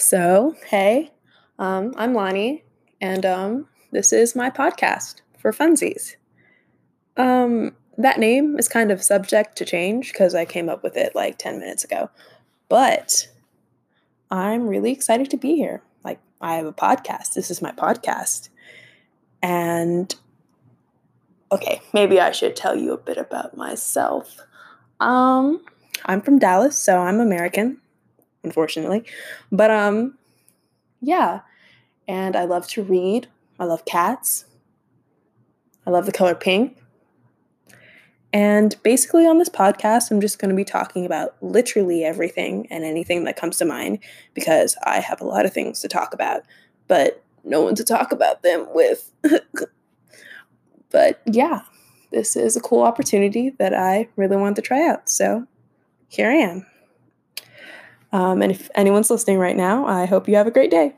So, hey, um, I'm Lonnie, and um, this is my podcast for funsies. Um, that name is kind of subject to change because I came up with it like 10 minutes ago. But I'm really excited to be here. Like, I have a podcast. This is my podcast. And okay, maybe I should tell you a bit about myself. Um, I'm from Dallas, so I'm American, unfortunately. But um, yeah, and I love to read. I love cats. I love the color pink. And basically, on this podcast, I'm just going to be talking about literally everything and anything that comes to mind because I have a lot of things to talk about, but no one to talk about them with. but yeah, this is a cool opportunity that I really want to try out. So here I am. Um, and if anyone's listening right now, I hope you have a great day.